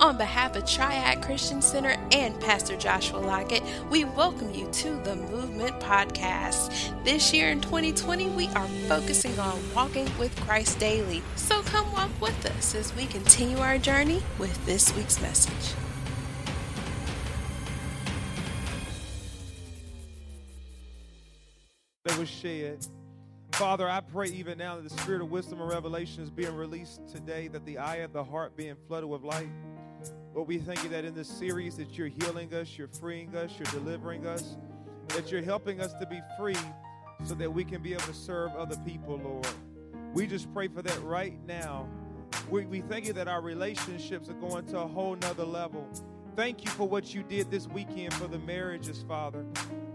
On behalf of Triad Christian Center and Pastor Joshua Lockett, we welcome you to the Movement Podcast. This year in 2020, we are focusing on walking with Christ daily. So come walk with us as we continue our journey with this week's message. that was shed. Father, I pray even now that the spirit of wisdom and revelation is being released today, that the eye of the heart being flooded with light. Lord, we thank you that in this series that you're healing us, you're freeing us, you're delivering us, that you're helping us to be free so that we can be able to serve other people, Lord. We just pray for that right now. We, we thank you that our relationships are going to a whole nother level. Thank you for what you did this weekend for the marriages, Father.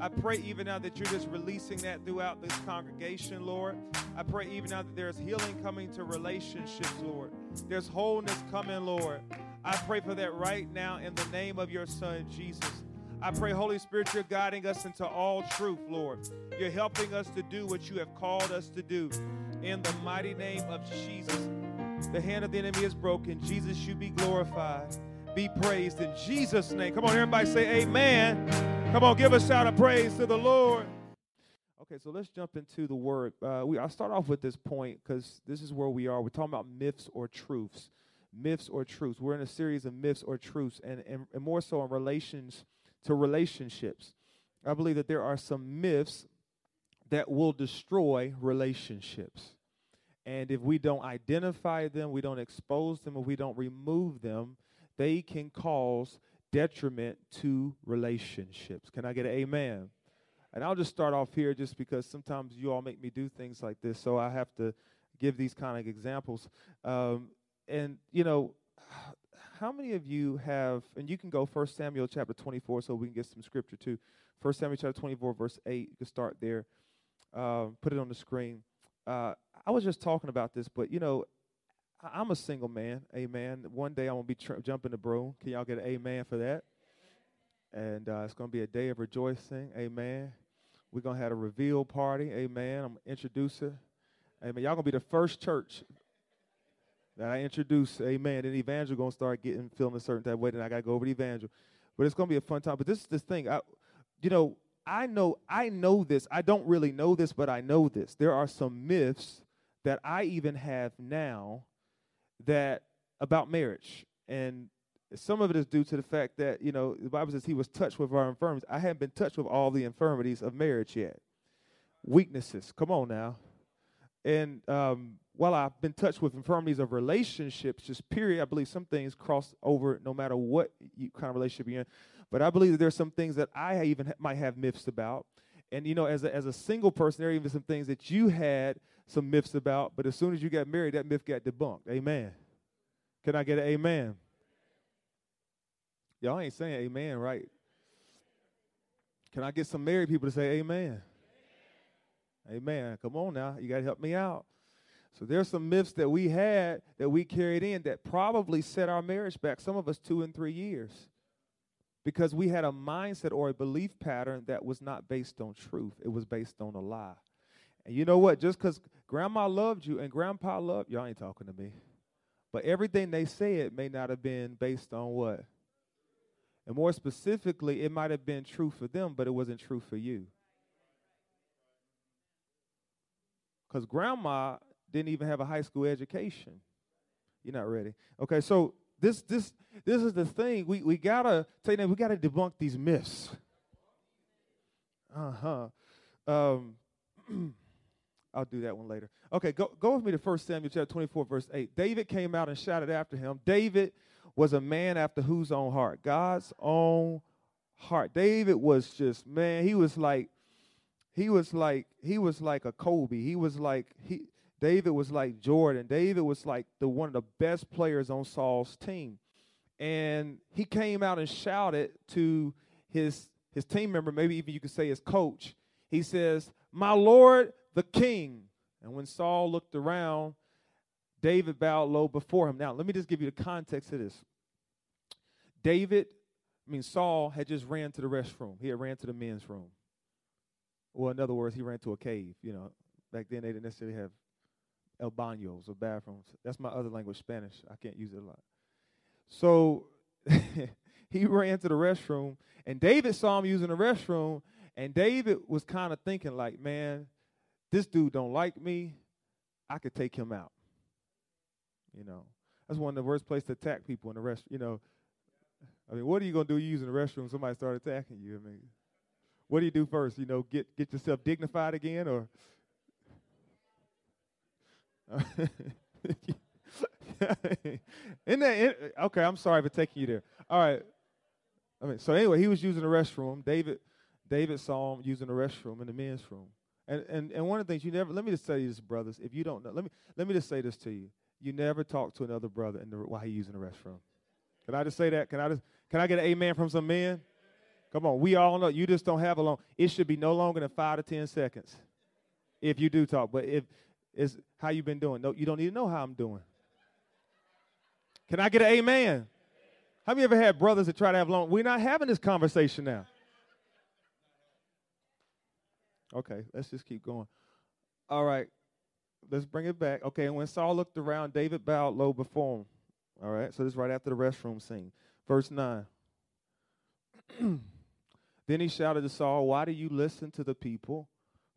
I pray even now that you're just releasing that throughout this congregation, Lord. I pray even now that there's healing coming to relationships, Lord. There's wholeness coming, Lord. I pray for that right now in the name of your Son, Jesus. I pray, Holy Spirit, you're guiding us into all truth, Lord. You're helping us to do what you have called us to do. In the mighty name of Jesus. The hand of the enemy is broken. Jesus, you be glorified be praised in Jesus' name. Come on, everybody say amen. Come on, give a shout of praise to the Lord. Okay, so let's jump into the word. Uh, we I'll start off with this point because this is where we are. We're talking about myths or truths. Myths or truths. We're in a series of myths or truths, and, and, and more so in relations to relationships. I believe that there are some myths that will destroy relationships. And if we don't identify them, we don't expose them, or we don't remove them, they can cause detriment to relationships. Can I get an amen? And I'll just start off here just because sometimes you all make me do things like this, so I have to give these kind of examples. Um, and, you know, how many of you have, and you can go First Samuel chapter 24 so we can get some scripture too. First Samuel chapter 24, verse 8, you can start there. Uh, put it on the screen. Uh, I was just talking about this, but, you know, I'm a single man. Amen. One day I'm to be tr- jumping the broom. Can y'all get an amen for that? And uh, it's to be a day of rejoicing. Amen. We're to have a reveal party. Amen. I'm going to. Amen. Y'all to be the first church that I introduce. Amen. Then the evangel going to start getting feeling a certain type of way. Then I got to go over the evangel. But it's to be a fun time. But this is this thing. I, you know, I know, I know this. I don't really know this, but I know this. There are some myths that I even have now that about marriage. And some of it is due to the fact that, you know, the Bible says he was touched with our infirmities. I haven't been touched with all the infirmities of marriage yet. Weaknesses. Come on now. And um, while I've been touched with infirmities of relationships, just period, I believe some things cross over no matter what you, kind of relationship you're in. But I believe that there's some things that I even ha- might have myths about. And, you know, as a, as a single person, there are even some things that you had some myths about, but as soon as you got married, that myth got debunked. Amen. Can I get an amen? Y'all ain't saying amen, right? Can I get some married people to say amen? Amen. Come on now. You got to help me out. So there's some myths that we had that we carried in that probably set our marriage back, some of us two and three years, because we had a mindset or a belief pattern that was not based on truth. It was based on a lie. And you know what? Just because grandma loved you and grandpa loved y'all ain't talking to me. But everything they said may not have been based on what? And more specifically, it might have been true for them, but it wasn't true for you. Because grandma didn't even have a high school education. You're not ready. Okay, so this this this is the thing. We we gotta tell you we gotta debunk these myths. Uh-huh. Um I'll do that one later. Okay, go, go with me to 1 Samuel chapter 24, verse 8. David came out and shouted after him. David was a man after whose own heart? God's own heart. David was just, man, he was like, he was like, he was like a Kobe. He was like, he David was like Jordan. David was like the one of the best players on Saul's team. And he came out and shouted to his his team member, maybe even you could say his coach. He says, My Lord, the king. And when Saul looked around, David bowed low before him. Now, let me just give you the context of this. David, I mean, Saul had just ran to the restroom. He had ran to the men's room. Or in other words, he ran to a cave. You know, back then they didn't necessarily have el baños or bathrooms. That's my other language, Spanish. I can't use it a lot. So he ran to the restroom, and David saw him using the restroom, and David was kind of thinking like, man, this dude don't like me. I could take him out. You know, that's one of the worst places to attack people in the rest. You know, I mean, what are you gonna do? You using the restroom, somebody start attacking you. I mean, what do you do first? You know, get get yourself dignified again, or Isn't that okay? I'm sorry for taking you there. All right. I mean, so anyway, he was using the restroom. David, David saw him using the restroom in the men's room. And and and one of the things you never let me just say this, brothers. If you don't know, let me let me just say this to you. You never talk to another brother in the, while he's using the restroom. Can I just say that? Can I just can I get an amen from some men? Come on, we all know you just don't have a long. It should be no longer than five to ten seconds, if you do talk. But if it's how you been doing, no, you don't need to know how I'm doing. Can I get an amen? Have you ever had brothers that try to have long? We're not having this conversation now. Okay, let's just keep going. All right, let's bring it back. Okay, and when Saul looked around, David bowed low before him. All right, so this is right after the restroom scene. Verse 9. then he shouted to Saul, Why do you listen to the people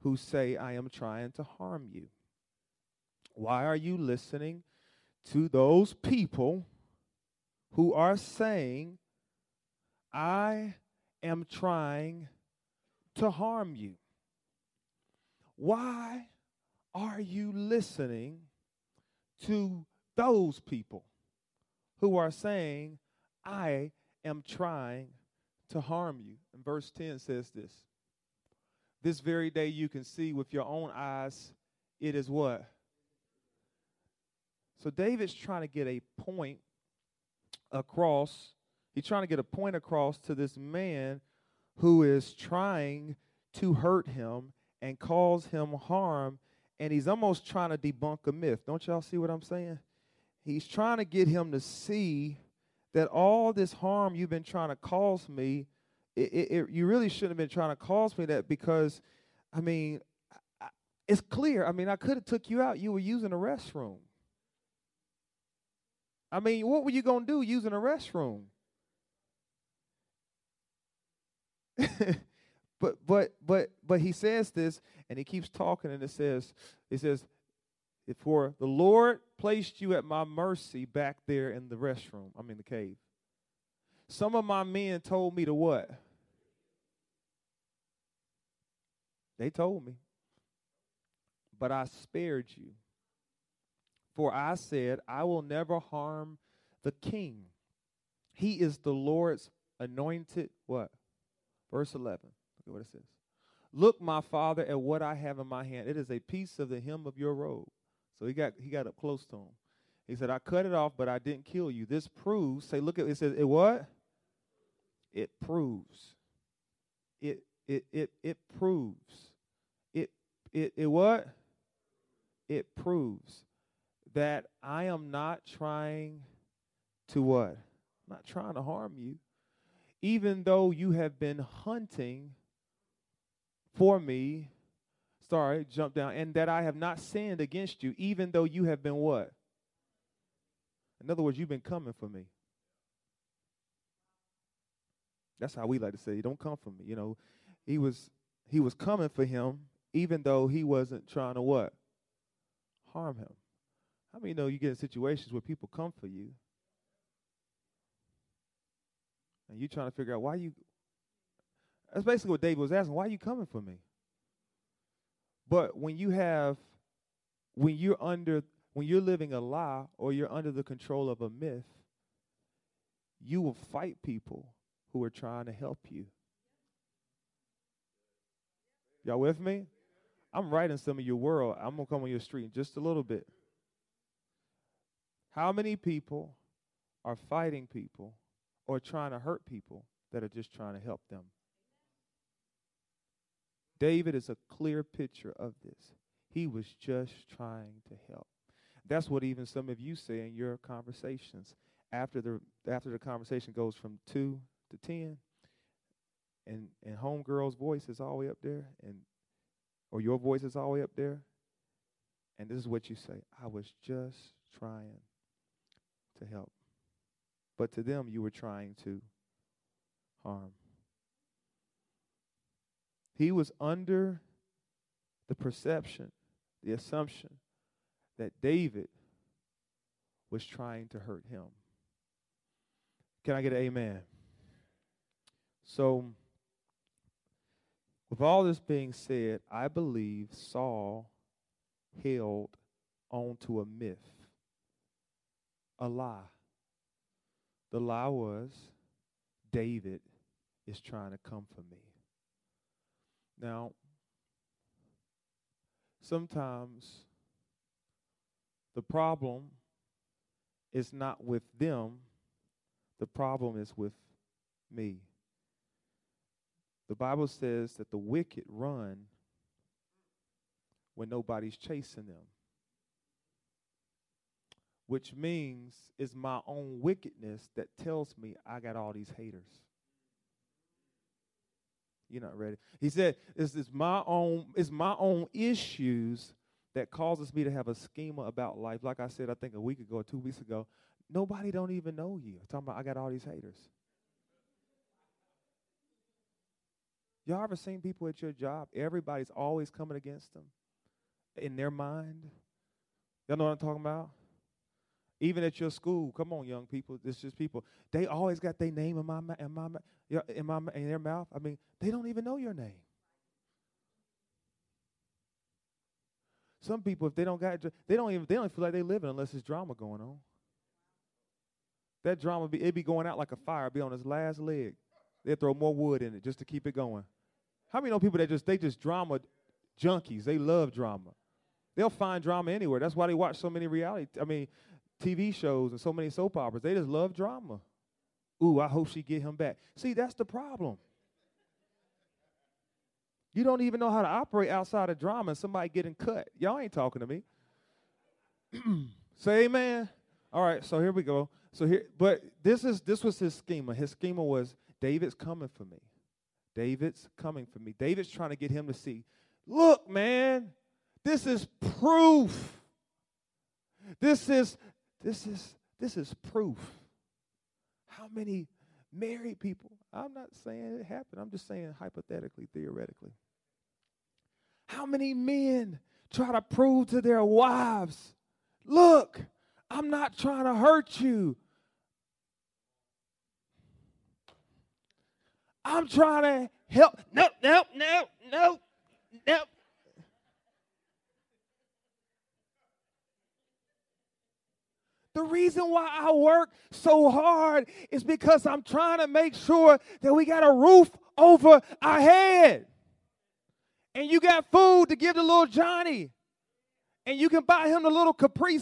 who say, I am trying to harm you? Why are you listening to those people who are saying, I am trying to harm you. Why are you listening to those people who are saying, I am trying to harm you? And verse 10 says this This very day you can see with your own eyes, it is what? So David's trying to get a point across. He's trying to get a point across to this man who is trying to hurt him and cause him harm. And he's almost trying to debunk a myth. Don't y'all see what I'm saying? He's trying to get him to see that all this harm you've been trying to cause me, it, it, it, you really shouldn't have been trying to cause me that because, I mean, it's clear. I mean, I could have took you out. You were using the restroom. I mean, what were you going to do using a restroom? but but but but he says this and he keeps talking and it says it says for the Lord placed you at my mercy back there in the restroom. I'm in the cave. Some of my men told me to what? They told me. But I spared you. For I said, I will never harm the king. He is the Lord's anointed what? Verse 11. Look at what it says. Look, my father, at what I have in my hand. It is a piece of the hem of your robe. So he got he got up close to him. He said, I cut it off, but I didn't kill you. This proves, say, look at it, it says, it what? It proves. It it it it proves. It it it what? It proves that I am not trying to what? I'm not trying to harm you. Even though you have been hunting for me, sorry, jump down, and that I have not sinned against you, even though you have been what? In other words, you've been coming for me. That's how we like to say, don't come for me. You know, he was he was coming for him, even though he wasn't trying to what? Harm him. How many know you get in situations where people come for you and you're trying to figure out why you that's basically what David was asking, why are you coming for me? But when you have when you're under when you're living a lie or you're under the control of a myth, you will fight people who are trying to help you. Y'all with me? I'm right in some of your world. I'm gonna come on your street in just a little bit. How many people are fighting people or trying to hurt people that are just trying to help them? David is a clear picture of this. He was just trying to help. That's what even some of you say in your conversations. After the after the conversation goes from two to ten, and and homegirl's voice is all the way up there, and or your voice is all the way up there, and this is what you say: I was just trying to help. but to them you were trying to harm. He was under the perception, the assumption that David was trying to hurt him. Can I get an amen? So, with all this being said, I believe Saul held onto a myth, a lie. The lie was David is trying to come for me. Now, sometimes the problem is not with them, the problem is with me. The Bible says that the wicked run when nobody's chasing them, which means it's my own wickedness that tells me I got all these haters. You're not ready. He said, "It's, it's my own. It's my own issues that causes me to have a schema about life." Like I said, I think a week ago or two weeks ago, nobody don't even know you. I'm talking about I got all these haters. Y'all ever seen people at your job? Everybody's always coming against them in their mind. Y'all know what I'm talking about? Even at your school, come on, young people. This just people. They always got their name in my in my in my in their mouth. I mean, they don't even know your name. Some people, if they don't got, they don't even they don't feel like they living unless there's drama going on. That drama be it be going out like a fire, be on its last leg. They throw more wood in it just to keep it going. How many know people that just they just drama junkies? They love drama. They'll find drama anywhere. That's why they watch so many reality. I mean, TV shows and so many soap operas. They just love drama. Ooh, I hope she get him back. See, that's the problem. You don't even know how to operate outside of drama and somebody getting cut. Y'all ain't talking to me. Say amen. All right, so here we go. So here, but this is this was his schema. His schema was David's coming for me. David's coming for me. David's trying to get him to see. Look, man, this is proof. This is this is this is proof. How many married people? I'm not saying it happened. I'm just saying hypothetically, theoretically. How many men try to prove to their wives, look, I'm not trying to hurt you. I'm trying to help. Nope, nope, nope, nope, nope. The reason why I work so hard is because I'm trying to make sure that we got a roof over our head. And you got food to give to little Johnny. And you can buy him the little Capri.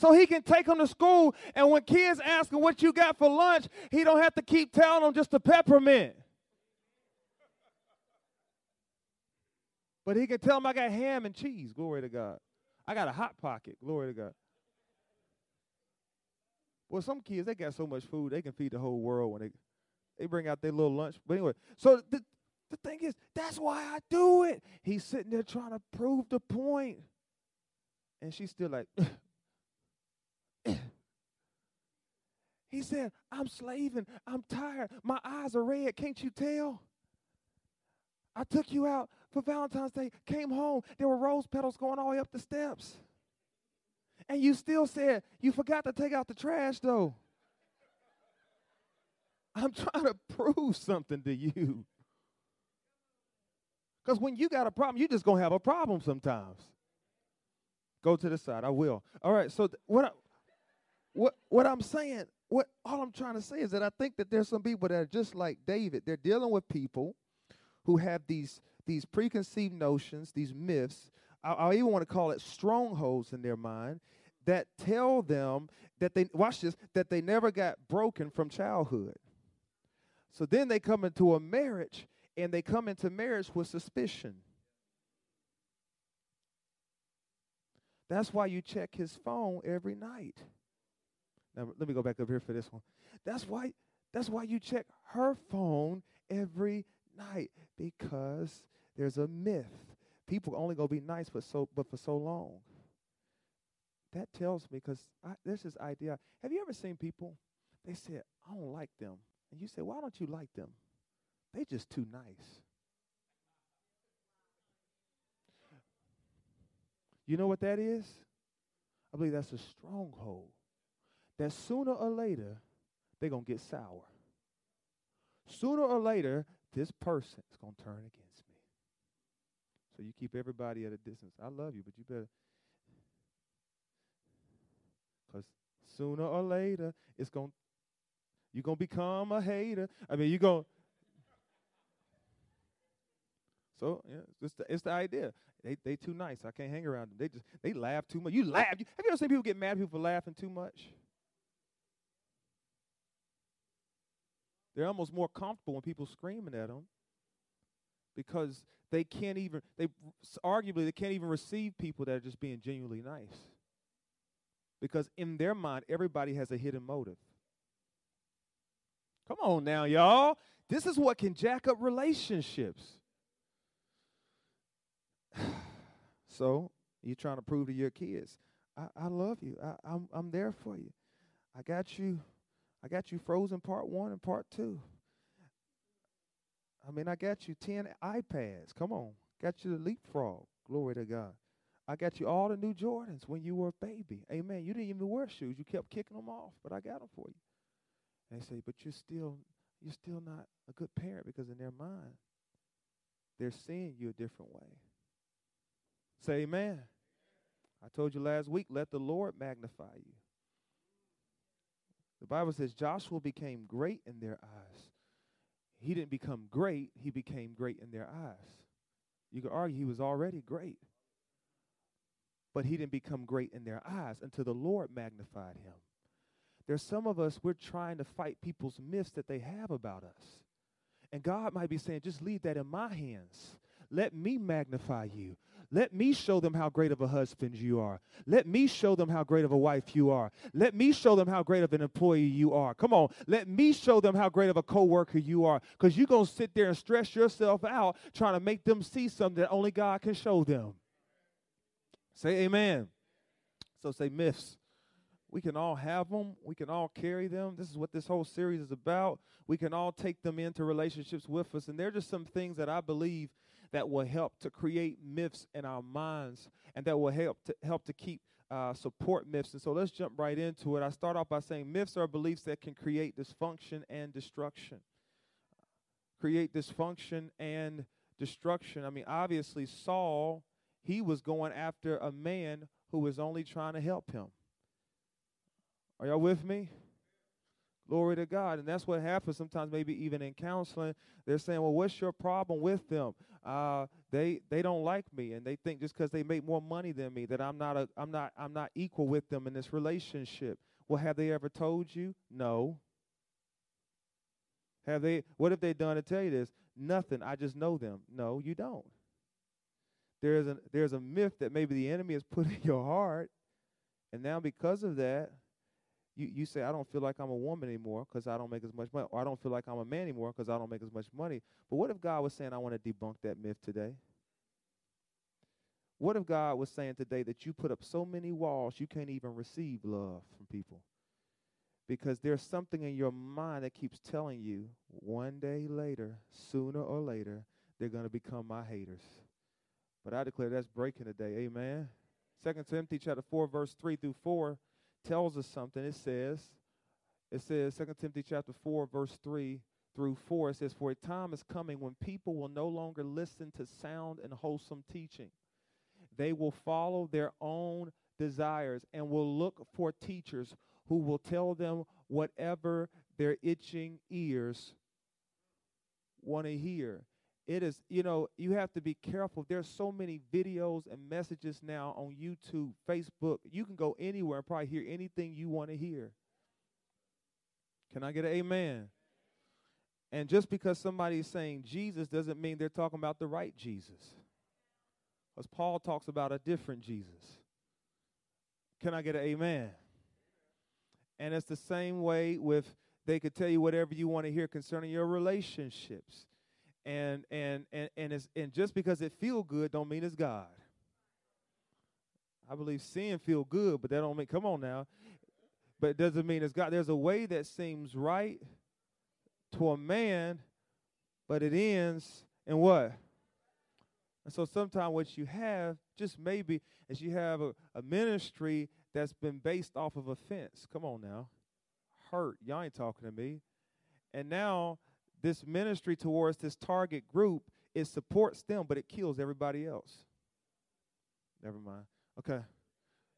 So he can take them to school, and when kids ask him what you got for lunch, he don't have to keep telling them just a peppermint. But he can tell them I got ham and cheese. Glory to God. I got a hot pocket. Glory to God. Well, some kids they got so much food they can feed the whole world when they they bring out their little lunch. But anyway, so the the thing is that's why I do it. He's sitting there trying to prove the point, and she's still like. he said, I'm slaving. I'm tired. My eyes are red. Can't you tell? I took you out for Valentine's Day, came home, there were rose petals going all the way up the steps. And you still said, You forgot to take out the trash, though. I'm trying to prove something to you. Because when you got a problem, you're just going to have a problem sometimes. Go to the side. I will. All right. So, th- what, I, what, what I'm saying, what all I'm trying to say is that I think that there's some people that are just like David. They're dealing with people who have these these preconceived notions, these myths, I, I even want to call it strongholds in their mind that tell them that they watch this that they never got broken from childhood. So then they come into a marriage and they come into marriage with suspicion. That's why you check his phone every night. Now let me go back up here for this one. That's why that's why you check her phone every night because there's a myth. People only gonna be nice but so but for so long. that tells me because there's this idea. Have you ever seen people? They said, I don't like them. And you say, why don't you like them? They just too nice. You know what that is? I believe that's a stronghold. That sooner or later, they're going to get sour. Sooner or later, this person is going to turn against me. So you keep everybody at a distance. I love you, but you better. Because sooner or later, it's going you're going to become a hater. I mean, you're going So yeah, it's the, it's the idea. They they too nice. I can't hang around them. They just they laugh too much. You laugh. You, have you ever seen people get mad at people for laughing too much? They're almost more comfortable when people screaming at them because they can't even they arguably they can't even receive people that are just being genuinely nice. Because in their mind, everybody has a hidden motive. Come on now, y'all. This is what can jack up relationships. so you're trying to prove to your kids, I, I love you. I, I'm I'm there for you. I got you. I got you frozen part one and part two. I mean, I got you 10 iPads. Come on. Got you the leapfrog. Glory to God. I got you all the new Jordans when you were a baby. Amen. You didn't even wear shoes. You kept kicking them off, but I got them for you. And they say, but you're still you're still not a good parent because in their mind, they're seeing you a different way. Say amen. I told you last week, let the Lord magnify you. The Bible says Joshua became great in their eyes. He didn't become great, he became great in their eyes. You could argue he was already great. But he didn't become great in their eyes until the Lord magnified him. There's some of us, we're trying to fight people's myths that they have about us. And God might be saying, just leave that in my hands. Let me magnify you. Let me show them how great of a husband you are. Let me show them how great of a wife you are. Let me show them how great of an employee you are. Come on. Let me show them how great of a coworker you are. Because you're going to sit there and stress yourself out trying to make them see something that only God can show them. Say amen. So say myths. We can all have them. We can all carry them. This is what this whole series is about. We can all take them into relationships with us. And they're just some things that I believe that will help to create myths in our minds and that will help to help to keep uh, support myths. And so let's jump right into it. I start off by saying myths are beliefs that can create dysfunction and destruction. Create dysfunction and destruction. I mean, obviously, Saul, he was going after a man who was only trying to help him. Are y'all with me? Glory to God. And that's what happens sometimes, maybe even in counseling. They're saying, Well, what's your problem with them? Uh, they they don't like me and they think just because they make more money than me that I'm not a I'm not I'm not equal with them in this relationship. Well, have they ever told you? No. Have they what have they done to tell you this? Nothing. I just know them. No, you don't. There's a there's a myth that maybe the enemy has put in your heart, and now because of that, you, you say, I don't feel like I'm a woman anymore because I don't make as much money, or I don't feel like I'm a man anymore because I don't make as much money. But what if God was saying, I want to debunk that myth today? What if God was saying today that you put up so many walls you can't even receive love from people? Because there's something in your mind that keeps telling you one day later, sooner or later, they're going to become my haters. But I declare that's breaking today. Amen. Second Timothy chapter 4, verse 3 through 4 tells us something. It says, it says, 2 Timothy chapter 4, verse 3 through 4, it says, For a time is coming when people will no longer listen to sound and wholesome teaching. They will follow their own desires and will look for teachers who will tell them whatever their itching ears want to hear it is you know you have to be careful. There's so many videos and messages now on youtube facebook. You can go anywhere and probably hear anything you want to hear. Can i get an amen? And just because somebody's saying jesus doesn't mean they're talking about the right jesus. Because paul talks about a different jesus. Can i get an amen? And it's the same way with they could tell you whatever you want to hear concerning your relationships and and and and it's and just because it feel good don't mean it's God. I believe sin feel good, but that don't mean come on now. But it doesn't mean it's God. There's a way that seems right to a man, but it ends in what? And so sometimes what you have, just maybe, is you have a, a ministry that's been based off of offense. Come on now. Hurt. Y'all ain't talking to me. And now this ministry towards this target group, it supports them, but it kills everybody else. Never mind. Okay.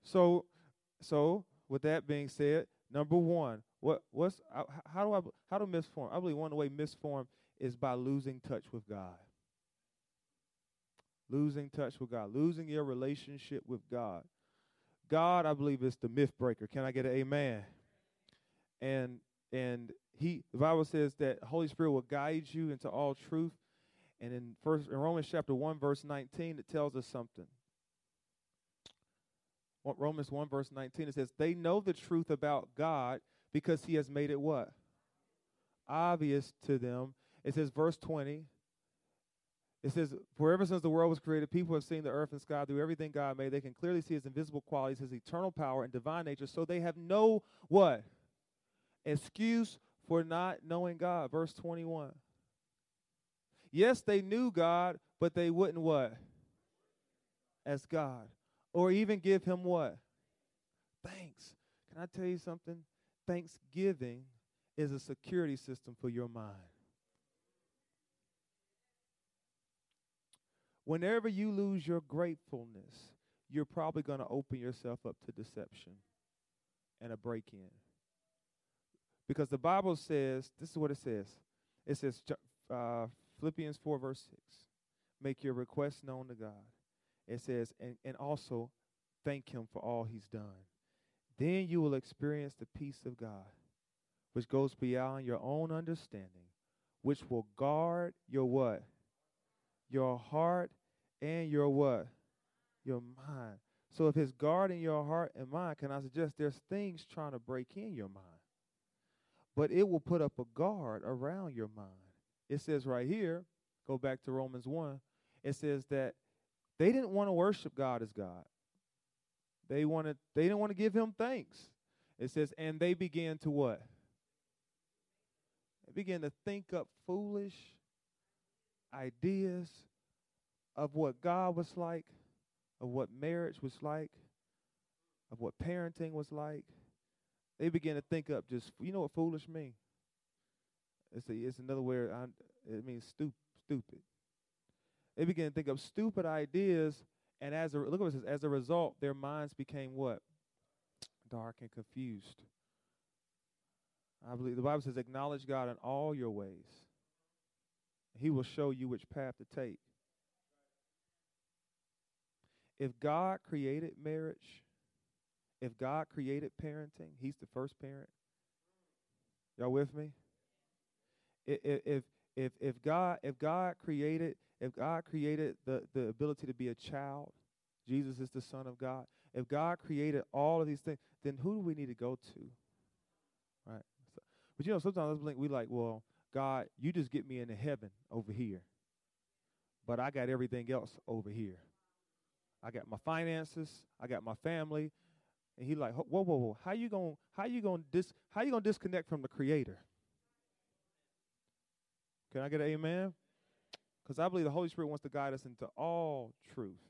So so with that being said, number one, what what's how do I how do misform? I believe one way misform is by losing touch with God. Losing touch with God, losing your relationship with God. God, I believe, is the myth breaker. Can I get an amen? And and he the Bible says that Holy Spirit will guide you into all truth. And in first in Romans chapter 1, verse 19, it tells us something. Romans 1, verse 19, it says, They know the truth about God because he has made it what? Obvious to them. It says, verse 20, it says, For ever since the world was created, people have seen the earth and sky through everything God made. They can clearly see his invisible qualities, his eternal power and divine nature. So they have no what? Excuse for not knowing God. Verse 21. Yes, they knew God, but they wouldn't what? As God. Or even give him what? Thanks. Can I tell you something? Thanksgiving is a security system for your mind. Whenever you lose your gratefulness, you're probably going to open yourself up to deception and a break in. Because the Bible says, this is what it says. It says, uh, Philippians 4, verse 6, make your requests known to God. It says, and, and also thank Him for all He's done. Then you will experience the peace of God, which goes beyond your own understanding, which will guard your what? Your heart and your what? Your mind. So if it's guarding your heart and mind, can I suggest there's things trying to break in your mind? But it will put up a guard around your mind. It says right here, go back to Romans 1, it says that they didn't want to worship God as God. They wanted they didn't want to give him thanks. It says, and they began to what? They began to think up foolish ideas of what God was like, of what marriage was like, of what parenting was like. They began to think up just you know what foolish means. It's a, it's another word. I, it means stupid. Stupid. They began to think of stupid ideas and as a look at what says, as a result, their minds became what? Dark and confused. I believe the Bible says, acknowledge God in all your ways. He will show you which path to take. If God created marriage, if God created parenting, He's the first parent. Y'all with me? If if if God if God created if God created the, the ability to be a child, Jesus is the Son of God. If God created all of these things, then who do we need to go to? Right? So, but you know, sometimes we like, well, God, you just get me into heaven over here. But I got everything else over here. I got my finances, I got my family. And he like, whoa, whoa, whoa. How you gonna how you gonna dis how you gonna disconnect from the creator? Can I get an amen? Because I believe the Holy Spirit wants to guide us into all truth.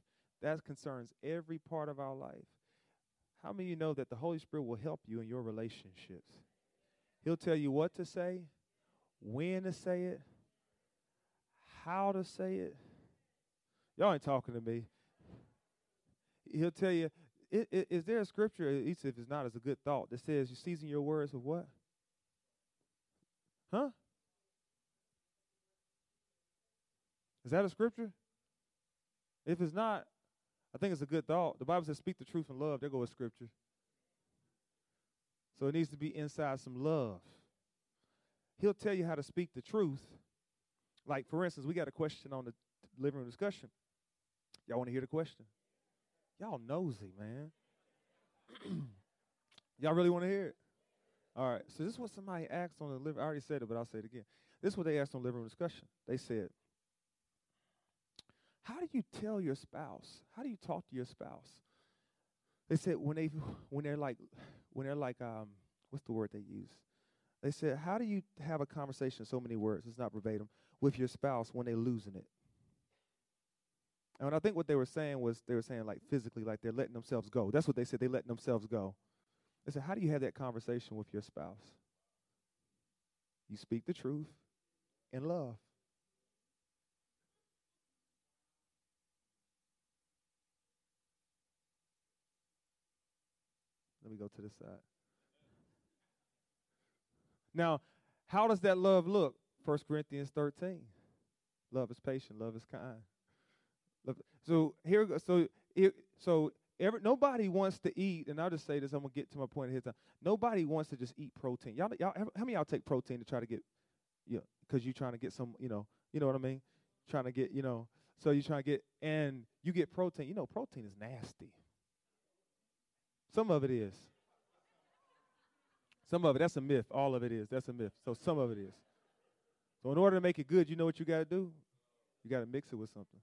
That concerns every part of our life. How many of you know that the Holy Spirit will help you in your relationships? He'll tell you what to say, when to say it, how to say it. Y'all ain't talking to me. He'll tell you, is there a scripture, at least if it's not, it's a good thought, that says you season your words with what? Huh? Is that a scripture? If it's not, I think it's a good thought. The Bible says, speak the truth in love. There goes scripture. So it needs to be inside some love. He'll tell you how to speak the truth. Like, for instance, we got a question on the living room discussion. Y'all want to hear the question? Y'all nosy, man. Y'all really want to hear it? All right. So this is what somebody asked on the living. I already said it, but I'll say it again. This is what they asked on living room discussion. They said, how do you tell your spouse? How do you talk to your spouse They said when they when they're like when they're like um what's the word they use? They said, How do you have a conversation, so many words, it's not verbatim, with your spouse when they're losing it? And I think what they were saying was they were saying like physically, like they're letting themselves go. That's what they said, they letting themselves go. They said, How do you have that conversation with your spouse? You speak the truth in love. Let me go to this side. Now, how does that love look? 1 Corinthians 13. Love is patient, love is kind. So here so it, so every, nobody wants to eat, and I'll just say this, I'm gonna get to my point ahead of time. Nobody wants to just eat protein. Y'all, y'all how many y'all take protein to try to get you know, because you're trying to get some, you know, you know what I mean? Trying to get, you know, so you're trying to get and you get protein. You know, protein is nasty. Some of it is. Some of it, that's a myth. All of it is. That's a myth. So some of it is. So in order to make it good, you know what you got to do? You got to mix it with something.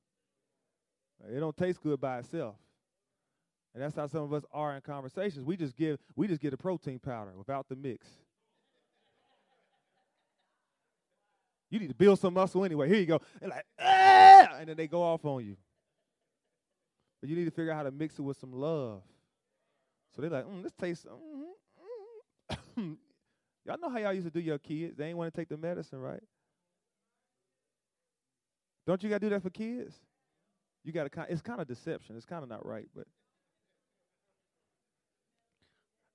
It don't taste good by itself. And that's how some of us are in conversations. We just give we just get a protein powder without the mix. You need to build some muscle anyway. Here you go. And like, ah! and then they go off on you. But you need to figure out how to mix it with some love. So they're like, mm, this tastes. Mm-hmm. y'all know how y'all used to do your kids. They ain't want to take the medicine, right? Don't you got to do that for kids? You got to. It's kind of deception. It's kind of not right, but.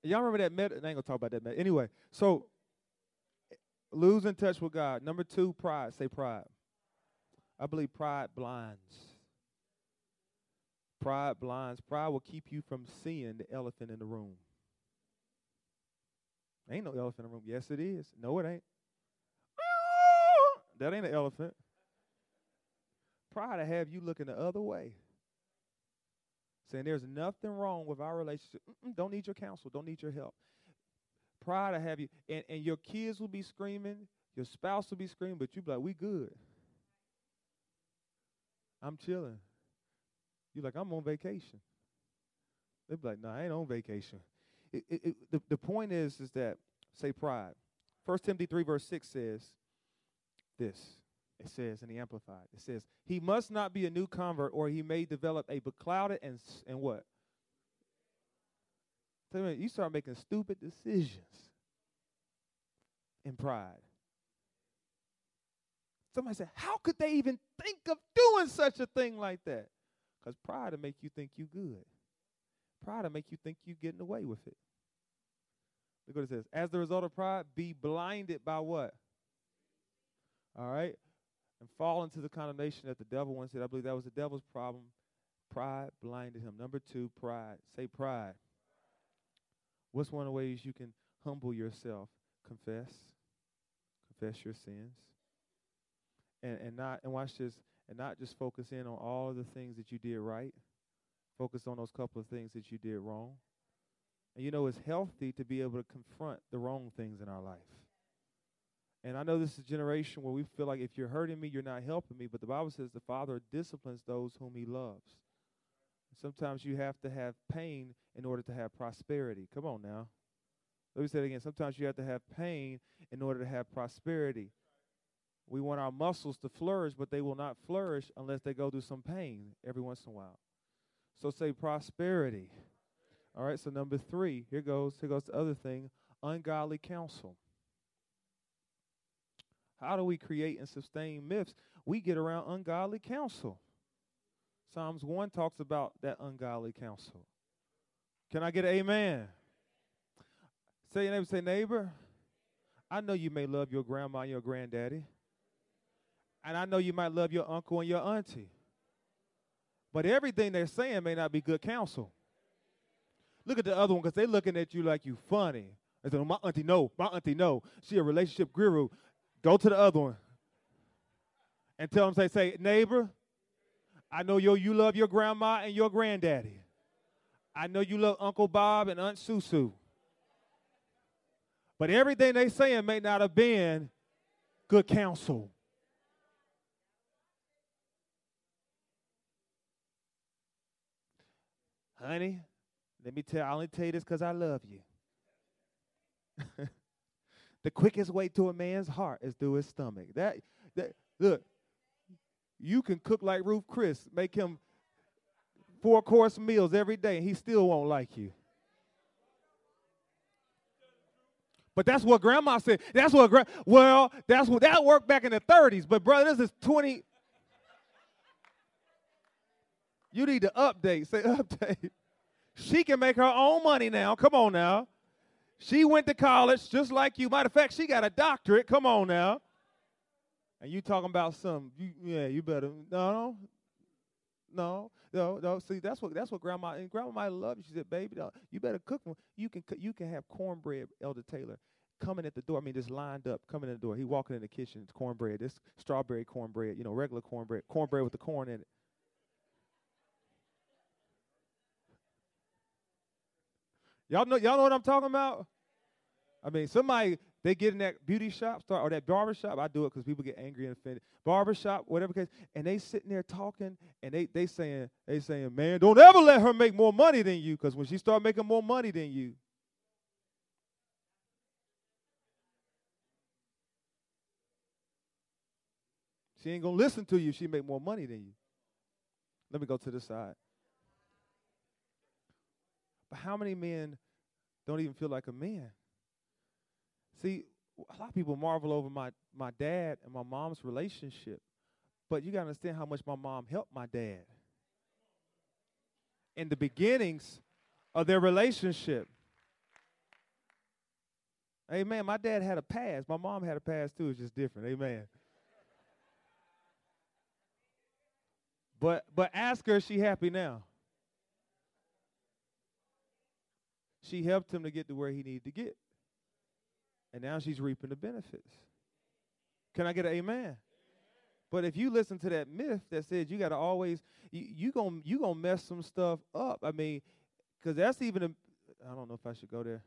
Y'all remember that med? I ain't gonna talk about that med. Anyway, so losing touch with God. Number two, pride. Say pride. I believe pride blinds. Pride blinds. Pride will keep you from seeing the elephant in the room. Ain't no elephant in the room. Yes, it is. No, it ain't. Ah! That ain't an elephant. Pride to have you looking the other way. Saying there's nothing wrong with our relationship. Mm-mm, don't need your counsel. Don't need your help. Pride to have you. And, and your kids will be screaming. Your spouse will be screaming, but you be like, we good. I'm chilling. You're like, I'm on vacation. They be like, no, I ain't on vacation it, it, the, the point is, is that, say pride. 1 Timothy 3, verse 6 says this. It says in the Amplified, it says, He must not be a new convert, or he may develop a beclouded and, and what? You start making stupid decisions in pride. Somebody said, How could they even think of doing such a thing like that? Because pride will make you think you good. Pride will make you think you're getting away with it. Look what it says. As the result of pride, be blinded by what? All right? And fall into the condemnation that the devil once said. I believe that was the devil's problem. Pride blinded him. Number two, pride. Say pride. What's one of the ways you can humble yourself? Confess. Confess your sins. And and not and watch this and not just focus in on all of the things that you did right. Focus on those couple of things that you did wrong. And you know, it's healthy to be able to confront the wrong things in our life. And I know this is a generation where we feel like if you're hurting me, you're not helping me. But the Bible says the Father disciplines those whom He loves. Sometimes you have to have pain in order to have prosperity. Come on now. Let me say it again. Sometimes you have to have pain in order to have prosperity. We want our muscles to flourish, but they will not flourish unless they go through some pain every once in a while. So say prosperity. All right, so number three, here goes, here goes the other thing ungodly counsel. How do we create and sustain myths? We get around ungodly counsel. Psalms 1 talks about that ungodly counsel. Can I get an amen? Say your neighbor, say, neighbor, I know you may love your grandma and your granddaddy. And I know you might love your uncle and your auntie. But everything they're saying may not be good counsel. Look at the other one because they're looking at you like you funny. I said, my auntie, no. My auntie, no. She a relationship guru. Go to the other one and tell them, say, say, neighbor, I know you, you love your grandma and your granddaddy. I know you love Uncle Bob and Aunt Susu. But everything they saying may not have been good counsel. Honey, Let me tell I only tell you this because I love you. the quickest way to a man's heart is through his stomach. That that look, you can cook like Ruth Chris, make him four course meals every day, and he still won't like you. But that's what grandma said. That's what gra- well, that's what that worked back in the 30s. But brother, this is 20. You need to update. Say update. She can make her own money now. Come on now. She went to college just like you. Matter of fact, she got a doctorate. Come on now. And you talking about some? You, yeah, you better. No, no, no, no. See, that's what that's what grandma and grandma might love you. She said, "Baby, you better cook one. You can you can have cornbread." Elder Taylor coming at the door. I mean, just lined up, coming in the door. He walking in the kitchen. It's cornbread. This strawberry cornbread. You know, regular cornbread. Cornbread with the corn in it. Y'all know y'all know what I'm talking about? I mean, somebody they get in that beauty shop start or that barber shop. I do it because people get angry and offended. Barber shop, whatever case, and they sitting there talking and they they saying they saying, man, don't ever let her make more money than you, because when she start making more money than you. She ain't gonna listen to you. She make more money than you. Let me go to the side. How many men don't even feel like a man? See, a lot of people marvel over my, my dad and my mom's relationship, but you got to understand how much my mom helped my dad in the beginnings of their relationship. Amen. My dad had a past. My mom had a past too. It's just different. Amen. But but ask her, is she happy now? She helped him to get to where he needed to get. And now she's reaping the benefits. Can I get an amen? But if you listen to that myth that says you got to always you you gonna you gonna mess some stuff up. I mean, because that's even I don't know if I should go there.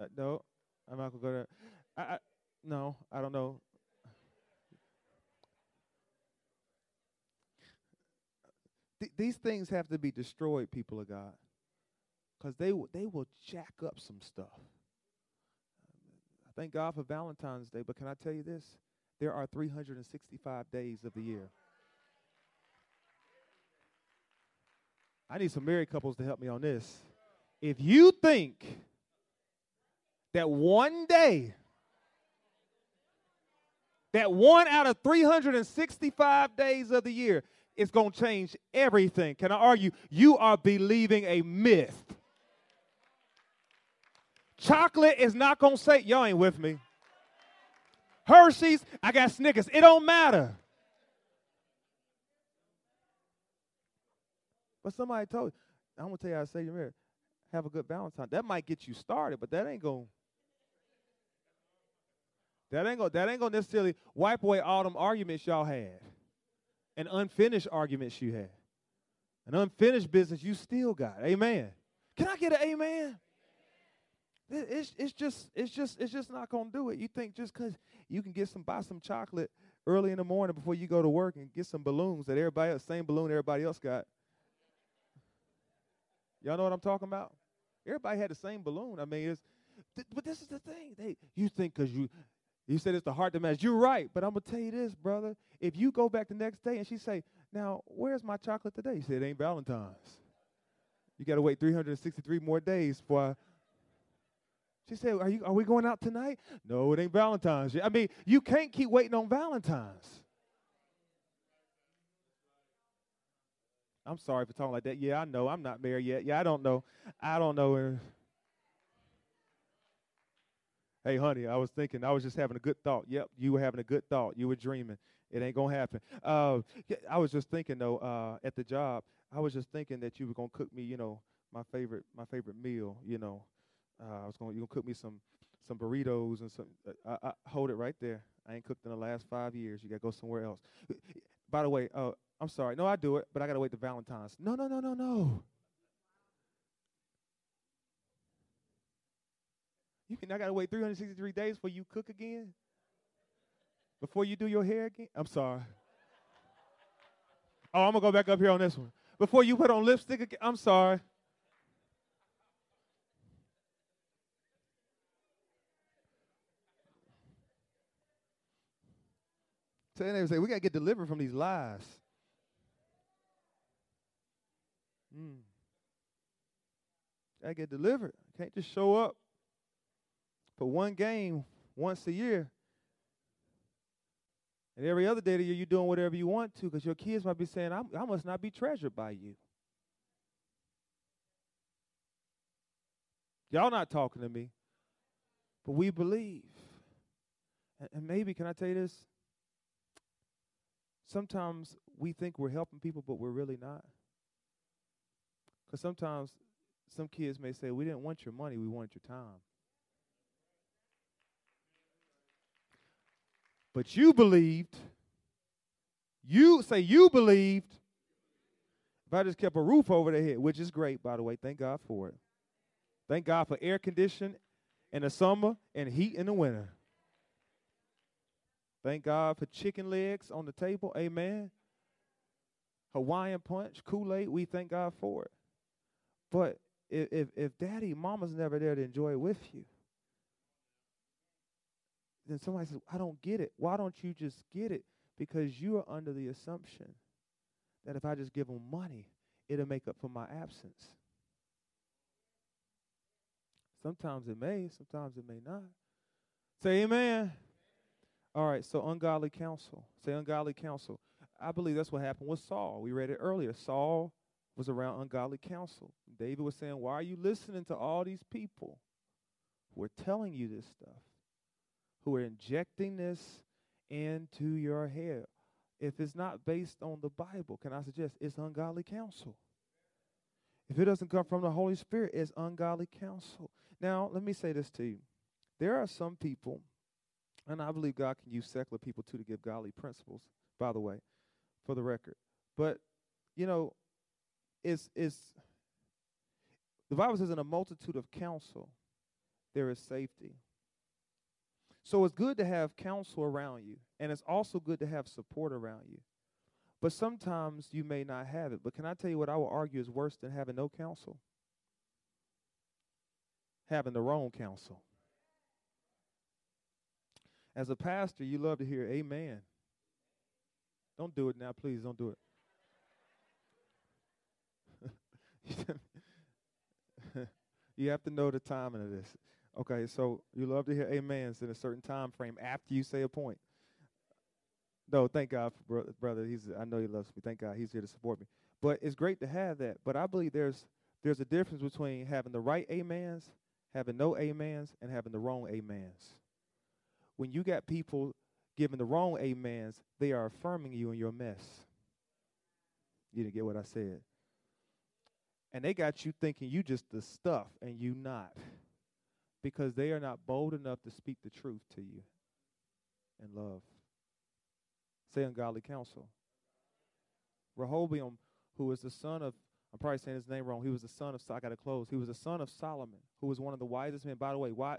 Uh, no, I'm not gonna go there. I, I no, I don't know. Th- these things have to be destroyed, people of God, because they w- they will jack up some stuff. Thank God for Valentine's Day, but can I tell you this? There are 365 days of the year. I need some married couples to help me on this. If you think that one day, that one out of 365 days of the year is going to change everything, can I argue? You are believing a myth. Chocolate is not going to say, y'all ain't with me. Hershey's, I got Snickers. It don't matter. But somebody told you, I'm going to tell you how to say your marriage. Have a good Valentine. That might get you started, but that ain't going to. that ain't gonna that ain't to necessarily wipe away all them arguments y'all had and unfinished arguments you had. An unfinished business you still got. Amen. Can I get an amen? It's, it's just it's just it's just not gonna do it. You think just because you can get some buy some chocolate early in the morning before you go to work and get some balloons that everybody else same balloon everybody else got. Y'all know what I'm talking about? Everybody had the same balloon. I mean, it's th- but this is the thing. They you think because you you said it's the heart that matters. You're right, but I'm gonna tell you this, brother. If you go back the next day and she say, "Now, where's my chocolate today?" You said, "It ain't Valentine's." You got to wait 363 more days for she said, are, you, are we going out tonight? No, it ain't Valentine's. I mean, you can't keep waiting on Valentine's. I'm sorry for talking like that. Yeah, I know. I'm not married yet. Yeah, I don't know. I don't know. Hey, honey, I was thinking, I was just having a good thought. Yep, you were having a good thought. You were dreaming. It ain't going to happen. Uh, I was just thinking, though, uh, at the job, I was just thinking that you were going to cook me, you know, my favorite my favorite meal, you know, uh, I was going. You gonna cook me some some burritos and some. Uh, I, I, hold it right there. I ain't cooked in the last five years. You gotta go somewhere else. By the way, uh, I'm sorry. No, I do it, but I gotta wait to Valentine's. No, no, no, no, no. You mean I gotta wait 363 days before you cook again? Before you do your hair again? I'm sorry. Oh, I'm gonna go back up here on this one. Before you put on lipstick again? I'm sorry. Your neighbor, say, we got to get delivered from these lies. Mm. Get delivered. Can't just show up for one game once a year. And every other day of the year, you're doing whatever you want to because your kids might be saying, I must not be treasured by you. Y'all not talking to me. But we believe. And maybe, can I tell you this? Sometimes we think we're helping people, but we're really not. Because sometimes some kids may say, We didn't want your money, we wanted your time. But you believed, you say you believed, if I just kept a roof over their head, which is great, by the way, thank God for it. Thank God for air conditioning in the summer and heat in the winter. Thank God for chicken legs on the table. Amen. Hawaiian punch, Kool Aid, we thank God for it. But if, if, daddy, mama's never there to enjoy it with you, then somebody says, I don't get it. Why don't you just get it? Because you are under the assumption that if I just give them money, it'll make up for my absence. Sometimes it may, sometimes it may not. Say amen. All right, so ungodly counsel. Say ungodly counsel. I believe that's what happened with Saul. We read it earlier. Saul was around ungodly counsel. David was saying, Why are you listening to all these people who are telling you this stuff, who are injecting this into your head? If it's not based on the Bible, can I suggest it's ungodly counsel? If it doesn't come from the Holy Spirit, it's ungodly counsel. Now, let me say this to you. There are some people, and I believe God can use secular people too to give godly principles, by the way, for the record. But, you know, it's, it's the Bible says in a multitude of counsel, there is safety. So it's good to have counsel around you, and it's also good to have support around you. But sometimes you may not have it. But can I tell you what I will argue is worse than having no counsel? Having the wrong counsel. As a pastor, you love to hear amen. Don't do it now, please. Don't do it. you have to know the timing of this. Okay, so you love to hear amens in a certain time frame after you say a point. No, thank God for bro- brother. He's I know he loves me. Thank God he's here to support me. But it's great to have that. But I believe there's there's a difference between having the right amens, having no amens, and having the wrong amens. When you got people giving the wrong amens, they are affirming you in your mess. You didn't get what I said. And they got you thinking you just the stuff and you not. Because they are not bold enough to speak the truth to you in love. Say ungodly counsel. Rehoboam, who was the son of, I'm probably saying his name wrong. He was the son of, I got to close. He was the son of Solomon, who was one of the wisest men. By the way, why,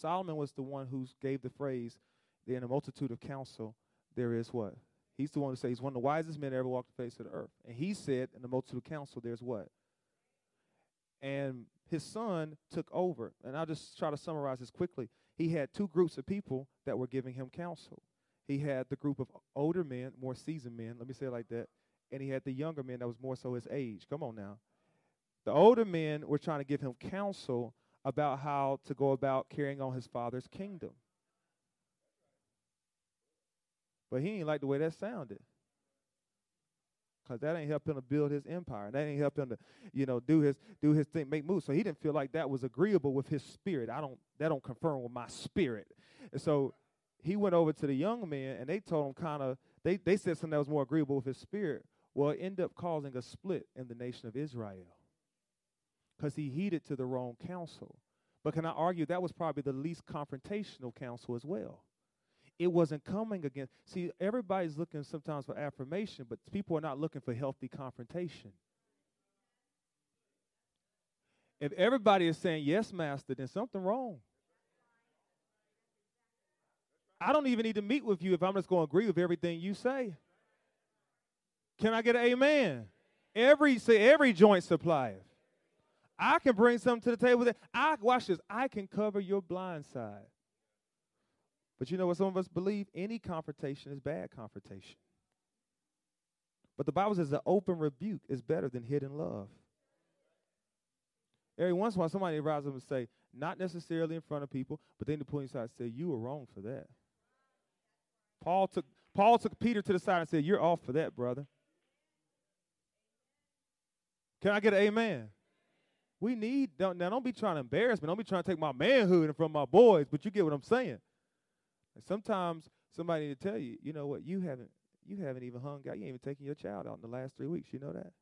Solomon was the one who gave the phrase, in a multitude of counsel, there is what? He's the one who says he's one of the wisest men to ever walked the face of the earth. And he said, in the multitude of counsel, there's what? And his son took over. And I'll just try to summarize this quickly. He had two groups of people that were giving him counsel he had the group of older men, more seasoned men, let me say it like that, and he had the younger men that was more so his age. Come on now. The older men were trying to give him counsel about how to go about carrying on his father's kingdom. But he didn't like the way that sounded. Cause that ain't helping to build his empire. And That ain't helping to, you know, do his do his thing, make moves. So he didn't feel like that was agreeable with his spirit. I don't that don't confirm with my spirit. And so he went over to the young men and they told him kind of they, they said something that was more agreeable with his spirit. Well, it ended up causing a split in the nation of Israel because he heeded to the wrong counsel. But can I argue that was probably the least confrontational counsel as well? It wasn't coming against. See, everybody's looking sometimes for affirmation, but people are not looking for healthy confrontation. If everybody is saying, Yes, Master, then something wrong. I don't even need to meet with you if I'm just going to agree with everything you say. Can I get an amen? Every say every joint supplier. I can bring something to the table that I watch this. I can cover your blind side. But you know what some of us believe? Any confrontation is bad confrontation. But the Bible says the open rebuke is better than hidden love. Every once in a while, somebody rises up and say, not necessarily in front of people, but then pull aside and say, you were wrong for that. Paul took Paul took Peter to the side and said, You're off for that, brother. Can I get an amen? We need don't now don't be trying to embarrass me. Don't be trying to take my manhood front my boys, but you get what I'm saying. And sometimes somebody need to tell you, you know what, you haven't you haven't even hung out, you ain't even taken your child out in the last three weeks. You know that?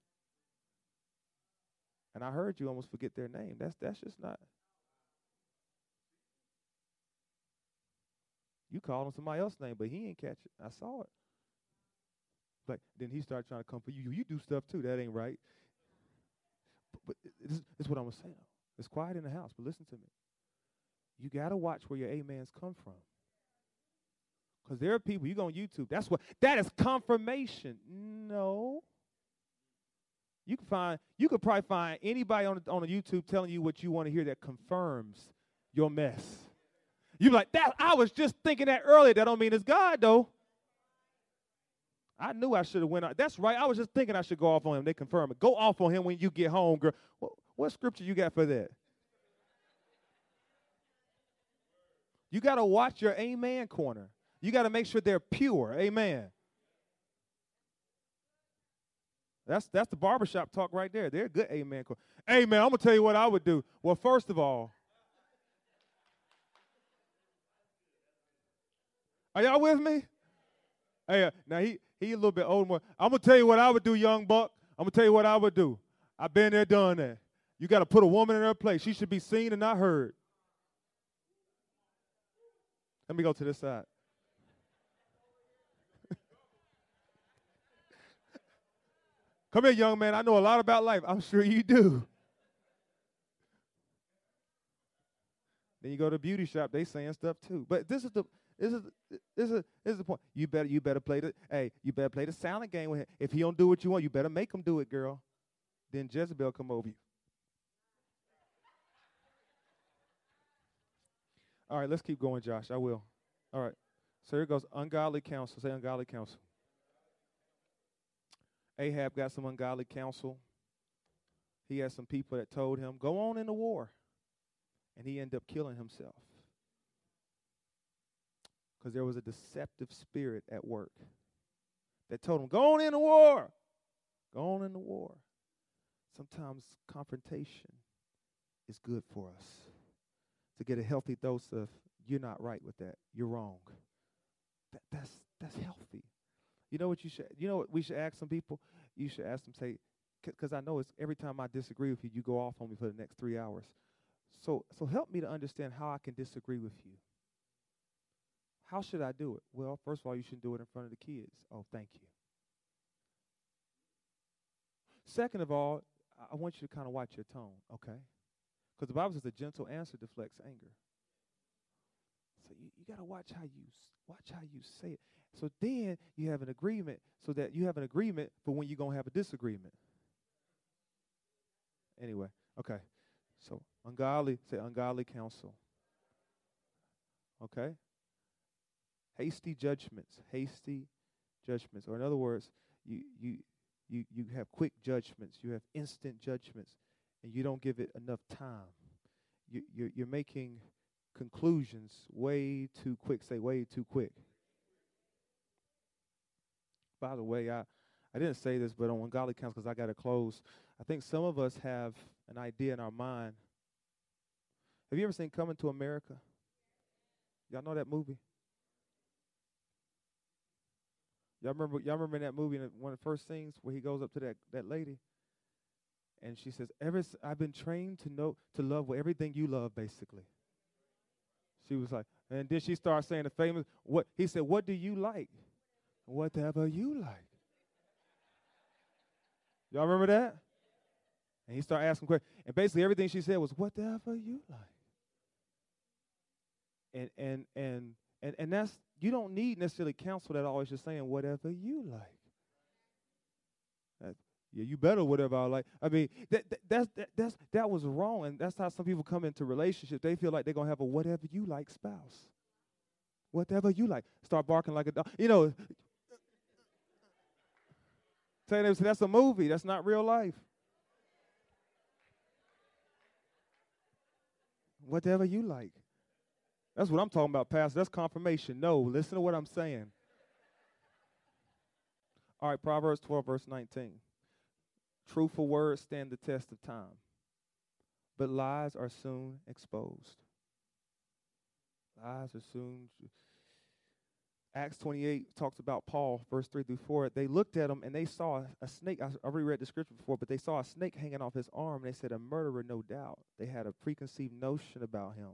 And I heard you almost forget their name. That's that's just not You called him somebody else's name, but he ain't catch it. I saw it. Like then he started trying to come for you. You do stuff too. That ain't right. But, this, is what I'm gonna say. It's quiet in the house, but listen to me. You gotta watch where your amens come from. Because there are people you go on YouTube. That's what that is confirmation. No. You can find you could probably find anybody on on YouTube telling you what you want to hear that confirms your mess. You're like that? I was just thinking that earlier. That don't mean it's God though. I knew I should have went out. That's right. I was just thinking I should go off on him. They confirm it. Go off on him when you get home, girl. What, what scripture you got for that? You got to watch your amen corner. You got to make sure they're pure. Amen. That's that's the barbershop talk right there. They're good amen. Corner. Amen. I'm gonna tell you what I would do. Well, first of all, Are y'all with me? Hey, uh, now he he a little bit older. I'm gonna tell you what I would do, young buck. I'm gonna tell you what I would do. I've been there, done that. You got to put a woman in her place. She should be seen and not heard. Let me go to this side. Come here, young man. I know a lot about life. I'm sure you do. Then you go to beauty shop, they saying stuff too. But this is the this is this is this is the point. You better you better play the hey you better play the silent game with him. If he don't do what you want, you better make him do it, girl. Then Jezebel come over you. All right, let's keep going, Josh. I will. All right. So here goes ungodly counsel. Say ungodly counsel. Ahab got some ungodly counsel. He had some people that told him, go on in the war. And he ended up killing himself because there was a deceptive spirit at work that told him, Go on in the war. Go on in the war. Sometimes confrontation is good for us to get a healthy dose of you're not right with that. You're wrong. That, that's that's healthy. You know what you should you know what we should ask some people? You should ask them say because I know it's every time I disagree with you, you go off on me for the next three hours. So so help me to understand how I can disagree with you. How should I do it? Well, first of all, you shouldn't do it in front of the kids. Oh, thank you. Second of all, I want you to kind of watch your tone, okay? Because the Bible says a gentle answer deflects anger. So you, you got to watch how you watch how you say it. So then you have an agreement, so that you have an agreement for when you're gonna have a disagreement. Anyway, okay. So ungodly, say ungodly counsel. Okay? Hasty judgments, hasty judgments. Or in other words, you you you you have quick judgments, you have instant judgments, and you don't give it enough time. You you're, you're making conclusions way too quick. Say way too quick. By the way, I I didn't say this, but on ungodly counts because I got to close. I think some of us have an idea in our mind. Have you ever seen Coming to America? Y'all know that movie? Y'all remember? Y'all remember in that movie, one of the first scenes where he goes up to that that lady, and she says, "Ever I've been trained to know to love everything you love." Basically, she was like, and then she starts saying the famous what he said. What do you like? Whatever you like. Y'all remember that? And he started asking questions, and basically everything she said was, "Whatever you like." And and and and and that's you don't need necessarily counsel that always just saying whatever you like. Yeah, you better whatever I like. I mean, that, that that's that, that's that was wrong, and that's how some people come into relationships. They feel like they're gonna have a whatever you like spouse. whatever you like. Start barking like a dog. You know, tell them that's a movie. That's not real life. Whatever you like. That's what I'm talking about, Pastor. That's confirmation. No, listen to what I'm saying. All right, Proverbs 12, verse 19. Truthful words stand the test of time, but lies are soon exposed. Lies are soon. Acts 28 talks about Paul, verse 3 through 4. They looked at him and they saw a snake. I already read the scripture before, but they saw a snake hanging off his arm. And they said, A murderer, no doubt. They had a preconceived notion about him.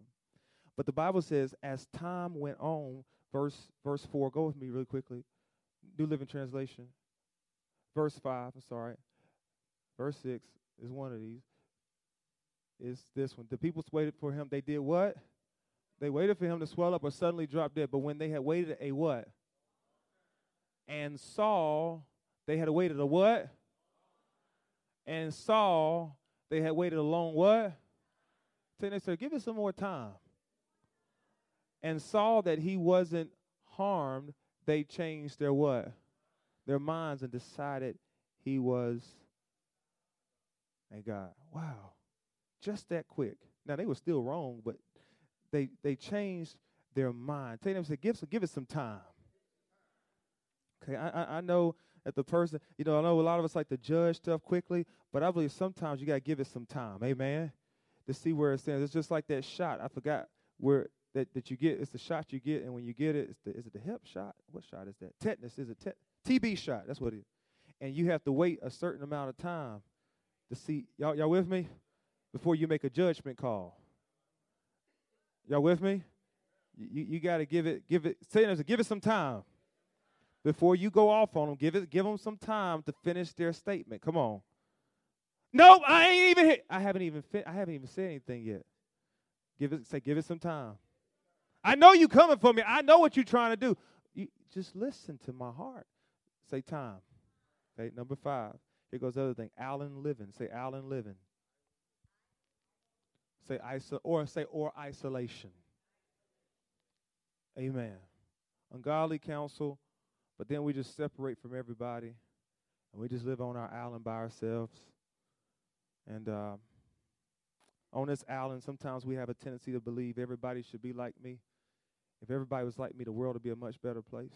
But the Bible says, as time went on, verse verse 4, go with me really quickly. New Living Translation. Verse 5, I'm sorry. Verse 6 is one of these. Is this one. The people waited for him. They did what? They waited for him to swell up or suddenly drop dead. But when they had waited a what? And saw, they had waited a what? And saw, they had waited a long what? So they said, give it some more time. And saw that he wasn't harmed, they changed their what? Their minds and decided he was a God. Wow. Just that quick. Now they were still wrong, but they they changed their mind. Tell them, give, give it some time. Okay, I, I, I know that the person, you know, I know a lot of us like to judge stuff quickly, but I believe sometimes you got to give it some time. Amen. To see where it stands. It's just like that shot. I forgot where that, that you get. It's the shot you get, and when you get it, it's the, is it the hip shot? What shot is that? Tetanus. Is it te- TB shot? That's what it is. And you have to wait a certain amount of time to see. Y'all, y'all with me? Before you make a judgment call. Y'all with me? You, you got to give it, give it, say it, give it some time. Before you go off on them, give it, give them some time to finish their statement. Come on. Nope, I ain't even hit. I haven't even I haven't even said anything yet. Give it, say, give it some time. I know you coming for me. I know what you're trying to do. You just listen to my heart. Say time. Okay, number five. Here goes the other thing. island living. Say island living. Say iso or say or isolation. Amen. Ungodly counsel, but then we just separate from everybody and we just live on our island by ourselves. And uh, on this island, sometimes we have a tendency to believe everybody should be like me. If everybody was like me, the world would be a much better place.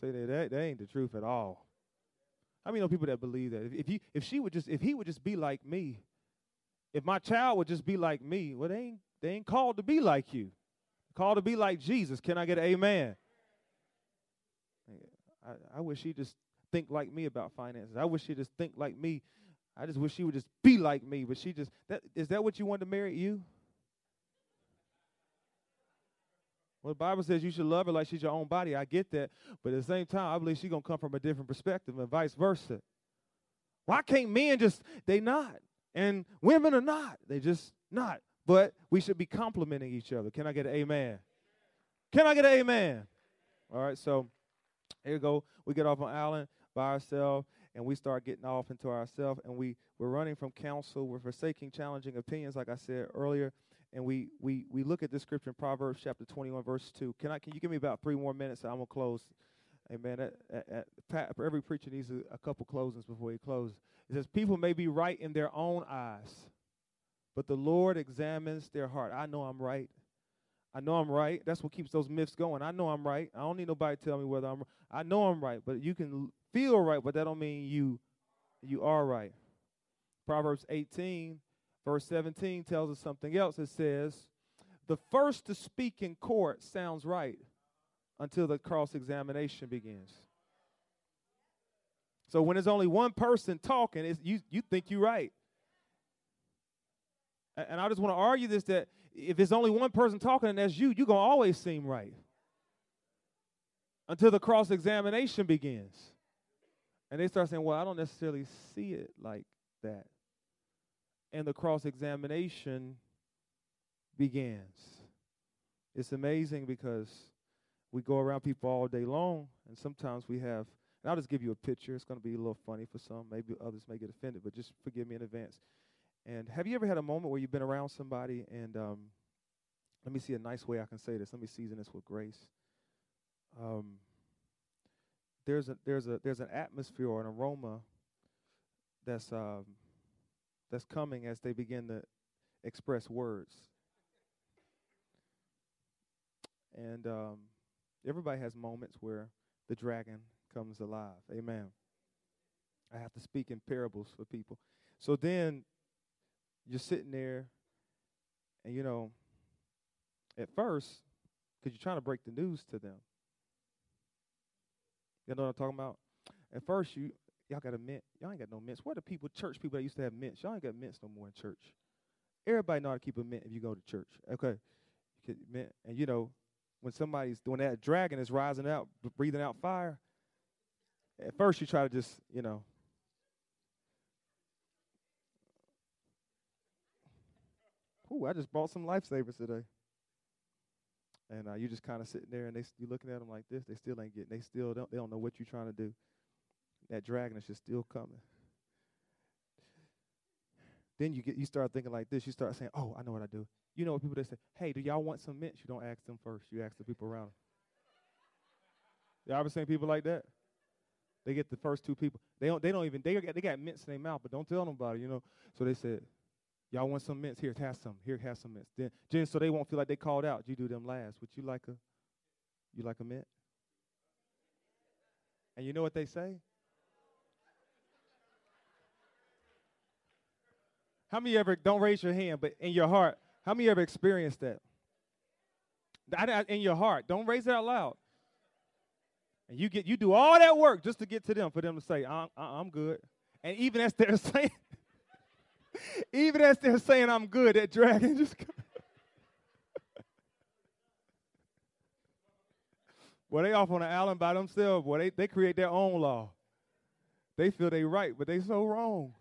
Say that, that, that ain't the truth at all. I mean, know people that believe that if, if you if she would just if he would just be like me, if my child would just be like me, well, they ain't, they ain't called to be like you. Called to be like Jesus. Can I get an amen? I, I wish he just think like me about finances. I wish he just think like me. I just wish she would just be like me. But she just that is that what you want to marry you? Well, the Bible says you should love her like she's your own body. I get that. But at the same time, I believe she's going to come from a different perspective and vice versa. Why can't men just, they not? And women are not. They just not. But we should be complimenting each other. Can I get an amen? Can I get an amen? All right, so here we go. We get off on island by ourselves, and we start getting off into ourselves, and we, we're running from counsel. We're forsaking challenging opinions, like I said earlier. And we, we, we look at this scripture in Proverbs chapter 21, verse 2. Can, I, can you give me about three more minutes? I'm going to close. Amen. At, at, at, every preacher needs a, a couple closings before he closes. It says, People may be right in their own eyes, but the Lord examines their heart. I know I'm right. I know I'm right. That's what keeps those myths going. I know I'm right. I don't need nobody to tell me whether I'm I know I'm right, but you can feel right, but that don't mean you you are right. Proverbs 18 verse 17 tells us something else. It says, "The first to speak in court sounds right until the cross examination begins." So when there's only one person talking, it's, you, you think you're right. And I just want to argue this that if there's only one person talking and that's you, you're going to always seem right until the cross examination begins. And they start saying, Well, I don't necessarily see it like that. And the cross examination begins. It's amazing because we go around people all day long, and sometimes we have and I'll just give you a picture. It's going to be a little funny for some. Maybe others may get offended, but just forgive me in advance. And have you ever had a moment where you've been around somebody and um, let me see a nice way I can say this. Let me season this with grace. Um, there's a there's a there's an atmosphere or an aroma that's um, that's coming as they begin to express words. And um, everybody has moments where the dragon comes alive. Amen. I have to speak in parables for people. So then you're sitting there, and you know, at first, because you're trying to break the news to them. You know what I'm talking about? At first, you y'all got a mint. Y'all ain't got no mints. Where the people, church people that used to have mints? Y'all ain't got mints no more in church. Everybody know how to keep a mint if you go to church. Okay, you mint, and you know when somebody's when that dragon is rising out, breathing out fire. At first, you try to just you know. Ooh, I just bought some lifesavers today. And uh, you just kind of sitting there, and they you looking at them like this. They still ain't getting. They still don't. They don't know what you're trying to do. That dragon is just still coming. Then you get you start thinking like this. You start saying, "Oh, I know what I do." You know what people they say, "Hey, do y'all want some mints?" You don't ask them first. You ask the people around them. Y'all ever seen people like that? They get the first two people. They don't. They don't even. They got. They got mints in their mouth, but don't tell nobody. You know. So they said, "Y'all want some mints? Here, have some. Here, have some mints." Then, then, so they won't feel like they called out. You do them last. Would you like a? You like a mint? And you know what they say? How many ever don't raise your hand, but in your heart, how many ever experienced that? In your heart, don't raise it out loud. And you get you do all that work just to get to them for them to say, "I'm, I'm good." And even as they're saying, even as they're saying, "I'm good," that dragon just. well, they off on an island by themselves. Boy, they they create their own law. They feel they right, but they so wrong.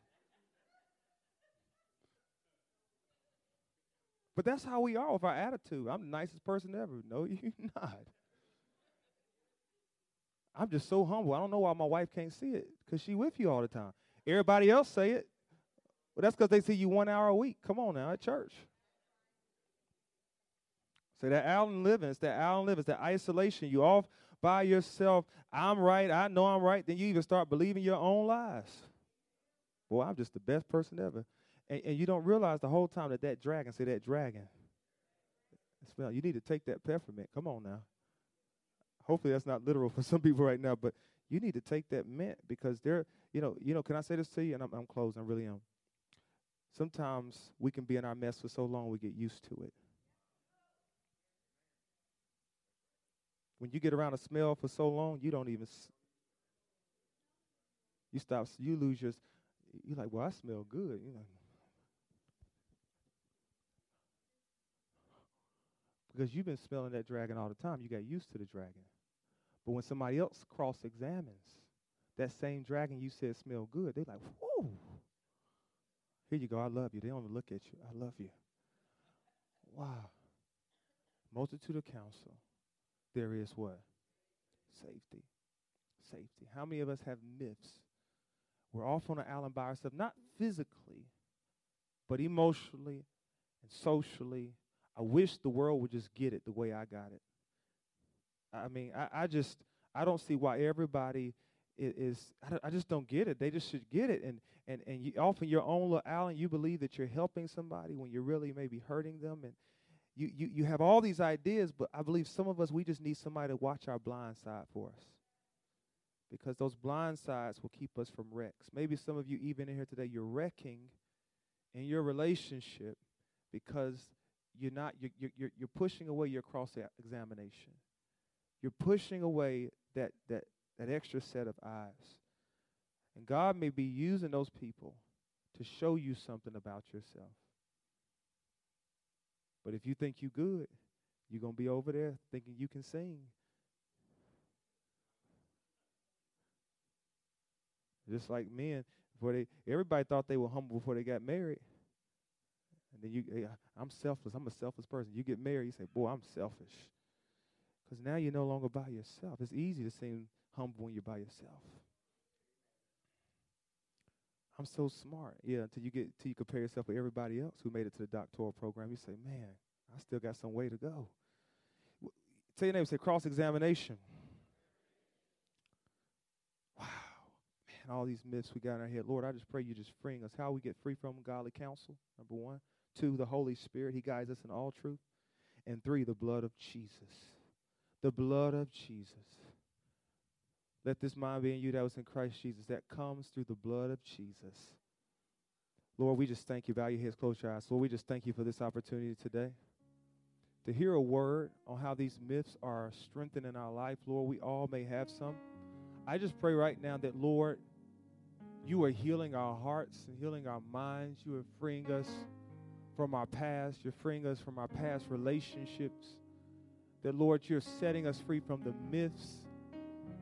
But that's how we are with our attitude. I'm the nicest person ever. No, you're not. I'm just so humble. I don't know why my wife can't see it because she with you all the time. Everybody else say it. Well, that's because they see you one hour a week. Come on now, at church. Say that island living. It's that island living. It's that isolation. You off by yourself. I'm right. I know I'm right. Then you even start believing your own lies. Boy, I'm just the best person ever. And, and you don't realize the whole time that that dragon, say that dragon, smell. You need to take that peppermint. Come on now. Hopefully that's not literal for some people right now, but you need to take that mint because they're, you know, you know. Can I say this to you? And I'm, I'm closing. I really am. Sometimes we can be in our mess for so long we get used to it. When you get around a smell for so long, you don't even. S- you stop. You lose your. You're like, well, I smell good. You know. Because you've been smelling that dragon all the time. You got used to the dragon. But when somebody else cross examines that same dragon you said smell good, they're like, whoo. Here you go. I love you. They don't even look at you. I love you. Wow. Multitude of counsel. There is what? Safety. Safety. How many of us have myths? We're off on an island by ourselves, not physically, but emotionally and socially I wish the world would just get it the way I got it. I mean, I, I just I don't see why everybody is. is I, I, just don't get it. They just should get it. And and and you, often your own little island, you believe that you're helping somebody when you're really maybe hurting them. And you you you have all these ideas, but I believe some of us we just need somebody to watch our blind side for us. Because those blind sides will keep us from wrecks. Maybe some of you, even in here today, you're wrecking in your relationship because you're not you're, you're, you're pushing away your cross examination. You're pushing away that that that extra set of eyes. And god may be using those people to show you something about yourself. But if you think you're good you're going to be over there thinking you can sing. Just like men before they everybody thought they were humble before they got married and then you, hey, I'm selfless. I'm a selfless person. You get married, you say, boy, I'm selfish. Because now you're no longer by yourself. It's easy to seem humble when you're by yourself. I'm so smart. Yeah, until you get until you compare yourself with everybody else who made it to the doctoral program, you say, man, I still got some way to go. Tell your name, say cross examination. Man, all these myths we got in our head. Lord, I just pray you just freeing us. How we get free from godly counsel, number one. Two, the Holy Spirit. He guides us in all truth. And three, the blood of Jesus. The blood of Jesus. Let this mind be in you that was in Christ Jesus, that comes through the blood of Jesus. Lord, we just thank you. Your heads, close your eyes. Lord, we just thank you for this opportunity today to hear a word on how these myths are strengthened in our life. Lord, we all may have some. I just pray right now that, Lord, you are healing our hearts and healing our minds. You are freeing us from our past. You're freeing us from our past relationships. That, Lord, you're setting us free from the myths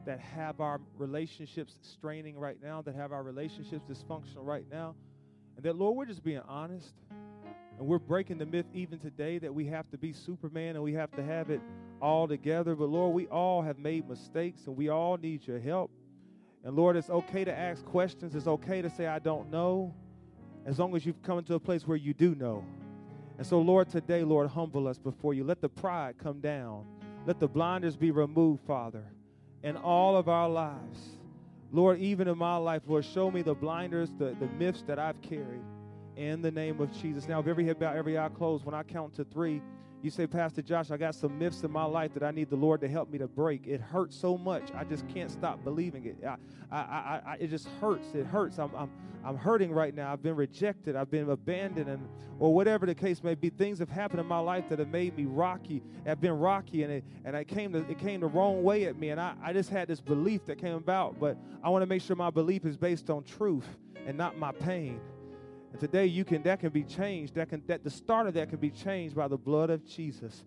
that have our relationships straining right now, that have our relationships dysfunctional right now. And that, Lord, we're just being honest. And we're breaking the myth even today that we have to be Superman and we have to have it all together. But Lord, we all have made mistakes and we all need your help. And Lord, it's okay to ask questions. It's okay to say, I don't know, as long as you've come to a place where you do know. And so, Lord, today, Lord, humble us before you. Let the pride come down. Let the blinders be removed, Father in all of our lives. Lord, even in my life, Lord, show me the blinders, the, the myths that I've carried in the name of Jesus. Now, if every head bow, every eye closed, when I count to three, you say, Pastor Josh, I got some myths in my life that I need the Lord to help me to break. It hurts so much. I just can't stop believing it. I, I, I, I, it just hurts. It hurts. I'm, I'm, I'm hurting right now. I've been rejected. I've been abandoned, and or whatever the case may be. Things have happened in my life that have made me rocky. Have been rocky, and it and I came to, it came the wrong way at me, and I, I just had this belief that came about. But I want to make sure my belief is based on truth and not my pain. And today you can that can be changed. That can that the start of that can be changed by the blood of Jesus.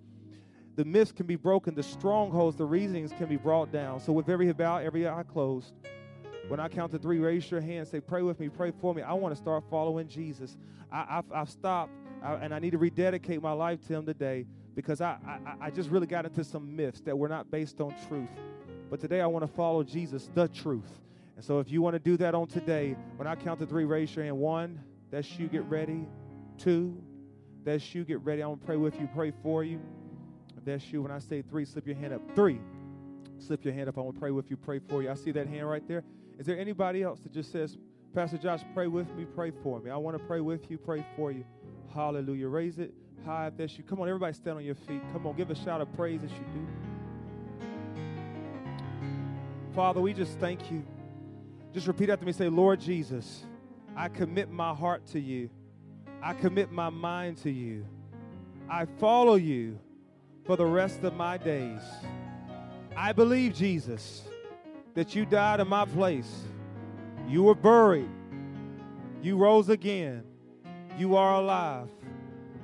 The myths can be broken, the strongholds, the reasonings can be brought down. So with every bowed, every eye closed, when I count to three, raise your hand, say, pray with me, pray for me. I want to start following Jesus. I, have I've stopped I, and I need to rededicate my life to him today because I, I, I just really got into some myths that were not based on truth. But today I want to follow Jesus, the truth. And so if you want to do that on today, when I count to three, raise your hand. One, that's you, get ready. Two, that's you, get ready. I'm going to pray with you, pray for you. That's you, when I say three, slip your hand up. Three, slip your hand up. I want to pray with you, pray for you. I see that hand right there. Is there anybody else that just says, Pastor Josh, pray with me, pray for me? I want to pray with you, pray for you. Hallelujah. Raise it high if that's you. Come on, everybody stand on your feet. Come on, give a shout of praise as you do. Father, we just thank you. Just repeat after me. Say, Lord Jesus, I commit my heart to you. I commit my mind to you. I follow you for the rest of my days. I believe, Jesus, that you died in my place. You were buried. You rose again. You are alive.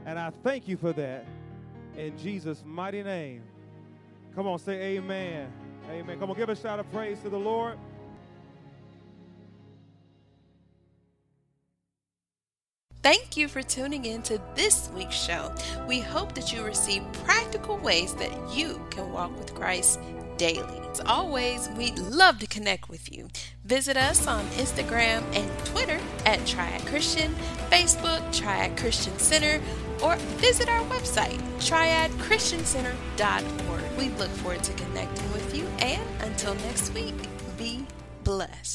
And I thank you for that in Jesus' mighty name. Come on, say amen. Amen. Come on, give a shout of praise to the Lord. Thank you for tuning in to this week's show. We hope that you receive practical ways that you can walk with Christ daily. As always, we'd love to connect with you. Visit us on Instagram and Twitter at Triad Christian, Facebook, Triad Christian Center, or visit our website, triadchristiancenter.org. We look forward to connecting with you, and until next week, be blessed.